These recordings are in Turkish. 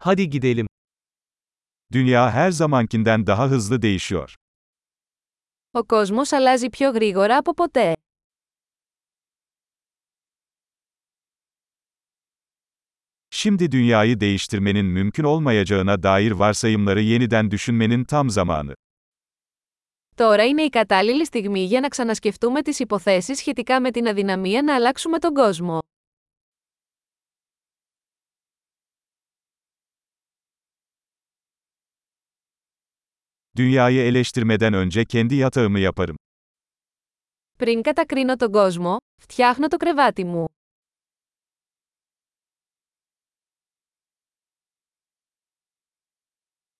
Hadi gidelim. Dünya her zamankinden daha hızlı değişiyor. Ο κόσμος αλλάζει πιο γρήγορα από ποτέ. Şimdi dünyayı değiştirmenin mümkün olmayacağına dair varsayımları yeniden düşünmenin tam zamanı. Τώρα είναι η κατάλληλη στιγμή για να ξανασκεφτούμε τις υποθέσεις σχετικά με την αδυναμία να αλλάξουμε τον κόσμο. Dünyayı eleştirmeden önce kendi yatağımı yaparım. Πριν κατακρίνω τον κόσμο, φτιάχνω το κρεβάτι μου.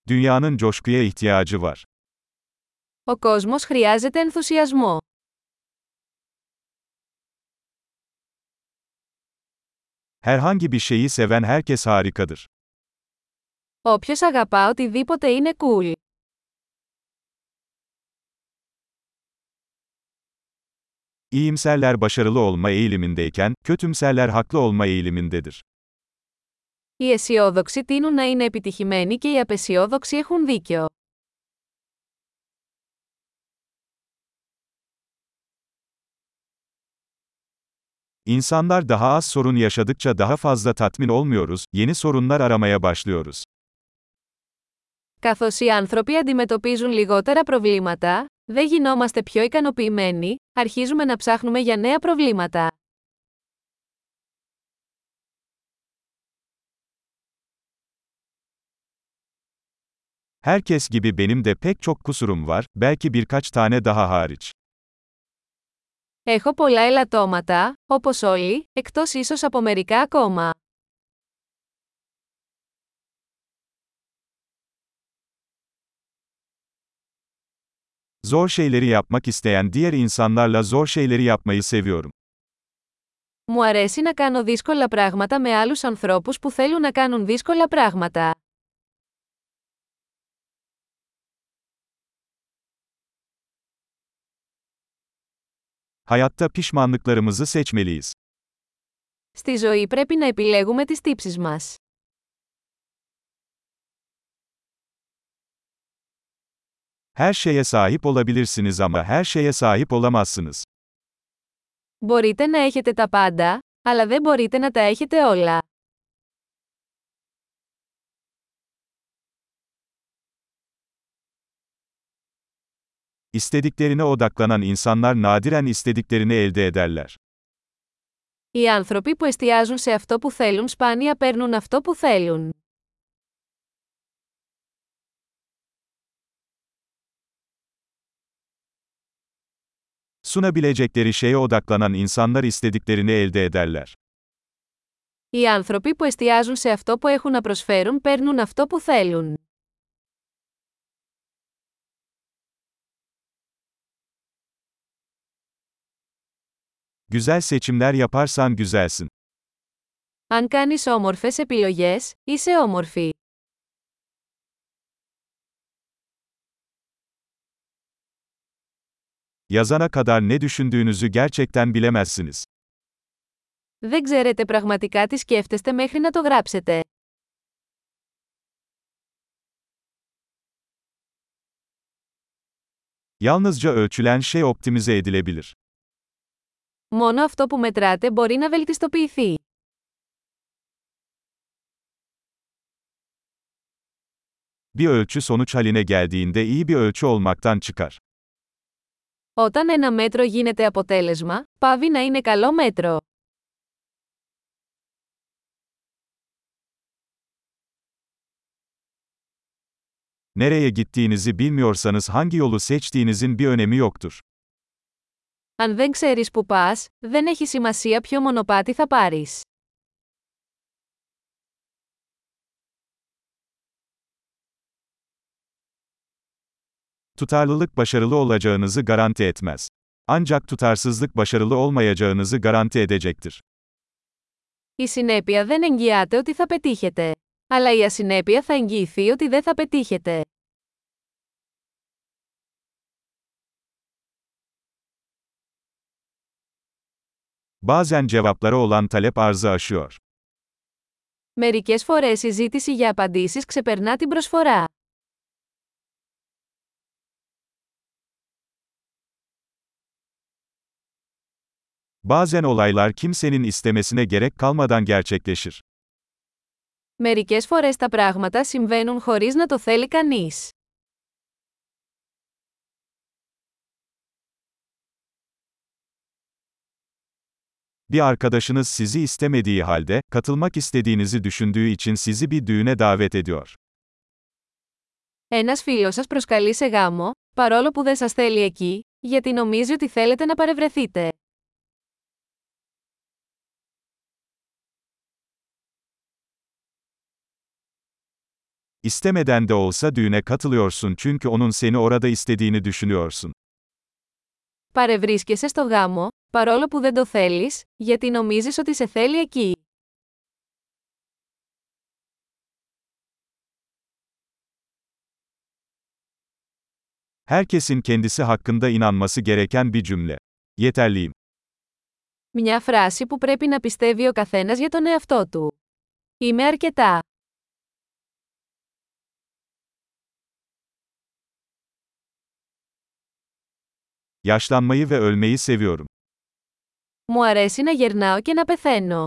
Dünyanın coşkuya ihtiyacı var. Ο κόσμος χρειάζεται ενθουσιασμό. Herhangi bir şeyi seven herkes harikadır. Όποιος αγαπά οτιδήποτε είναι cool. İyimserler başarılı olma eğilimindeyken, kötümserler haklı olma eğilimindedir. Οι αισιόδοξοι τείνουν να είναι επιτυχημένοι και οι απεσιόδοξοι έχουν δίκιο. İnsanlar daha az sorun yaşadıkça daha fazla tatmin olmuyoruz, yeni sorunlar aramaya başlıyoruz. Καθώς οι άνθρωποι αντιμετωπίζουν λιγότερα προβλήματα, δεν γινόμαστε πιο ικανοποιημένοι, αρχίζουμε να ψάχνουμε για νέα προβλήματα. Herkes gibi benim de pek çok kusurum var, belki birkaç tane daha hariç. Έχω πολλά ελαττώματα, όπως όλοι, εκτός ίσως από μερικά ακόμα. Zor şeyleri yapmak isteyen diğer insanlarla zor şeyleri yapmayı seviyorum. Μου αρέσει να κάνω δύσκολα πράγματα με άλλους ανθρώπους που θέλουν να κάνουν δύσκολα πράγματα. Hayatta pişmanlıklarımızı seçmeliyiz. Στη ζωή πρέπει να επιλέγουμε τις τύψεις μας. Her şeye sahip olabilirsiniz ama her şeye sahip olamazsınız. Μπορείτε να έχετε τα πάντα, αλλά δεν μπορείτε να τα έχετε όλα. İstediklerine odaklanan insanlar nadiren istediklerini elde ederler. Οι άνθρωποι που εστιάζουν σε αυτό που θέλουν σπάνια παίρνουν αυτό που θέλουν. Sunabilecekleri şeye odaklanan insanlar istediklerini elde ederler. Οι άνθρωποι που εστιάζουν σε αυτό που έχουν να προσφέρουν παίρνουν αυτό που θέλουν. Güzel seçimler yaparsan güzelsin. Αν κάνεις όμορφες επιλογές, είσαι όμορφη. Yazana kadar ne düşündüğünüzü gerçekten bilemezsiniz. Δεν ξέρετε πραγματικά τι σκέφτεστε μέχρι να το γράψετε. Yalnızca ölçülen şey optimize edilebilir. Μόνο αυτό που μετράτε μπορεί να βελτιστοποιηθεί. Bir ölçü sonuç haline geldiğinde iyi bir ölçü olmaktan çıkar. Όταν ένα μέτρο γίνεται αποτέλεσμα, πάβει να είναι καλό μέτρο. Nereye gittiğinizi bilmiyorsanız hangi yolu seçtiğinizin bir önemi yoktur. Αν δεν ξέρεις που πας, δεν έχει σημασία ποιο μονοπάτι θα πάρεις. Tutarlılık başarılı olacağınızı garanti etmez. Ancak tutarsızlık başarılı olmayacağınızı garanti edecektir. Η συνέπεια δεν εγγυάται ότι θα πετύχετε. Αλλά η ασυνέπεια θα εγγυηθεί ότι δεν θα πετύχετε. Bazen cevaplara olan talep arzı aşıyor. Μερικές φορές η ζήτηση για απαντήσεις ξεπερνά την προσφορά. Bazen olaylar kimsenin istemesine gerek kalmadan gerçekleşir. Μερικές φορές τα πράγματα συμβαίνουν χωρίς να το θέλει κανείς. Bir arkadaşınız sizi istemediği halde, katılmak istediğinizi düşündüğü için sizi bir düğüne davet ediyor. Ένας φίλος σας προσκαλεί σε γάμο, παρόλο που δεν σας θέλει εκεί, γιατί νομίζει ότι θέλετε να παρευρεθείτε. İstemeden de olsa düğüne katılıyorsun çünkü onun seni orada istediğini düşünüyorsun. Παρευρίσκεσαι στο γάμο, παρόλο που δεν το θέλεις, γιατί νομίζεις ότι σε θέλει εκεί. Herkesin kendisi hakkında inanması gereken bir cümle. Yeterliyim. Μια φράση που πρέπει να πιστεύει ο καθένας για τον εαυτό του. Είμαι αρκετά. Yaşlanmayı ve ölmeyi seviyorum. Μου αρέσει να γερνάω και να πεθαίνω.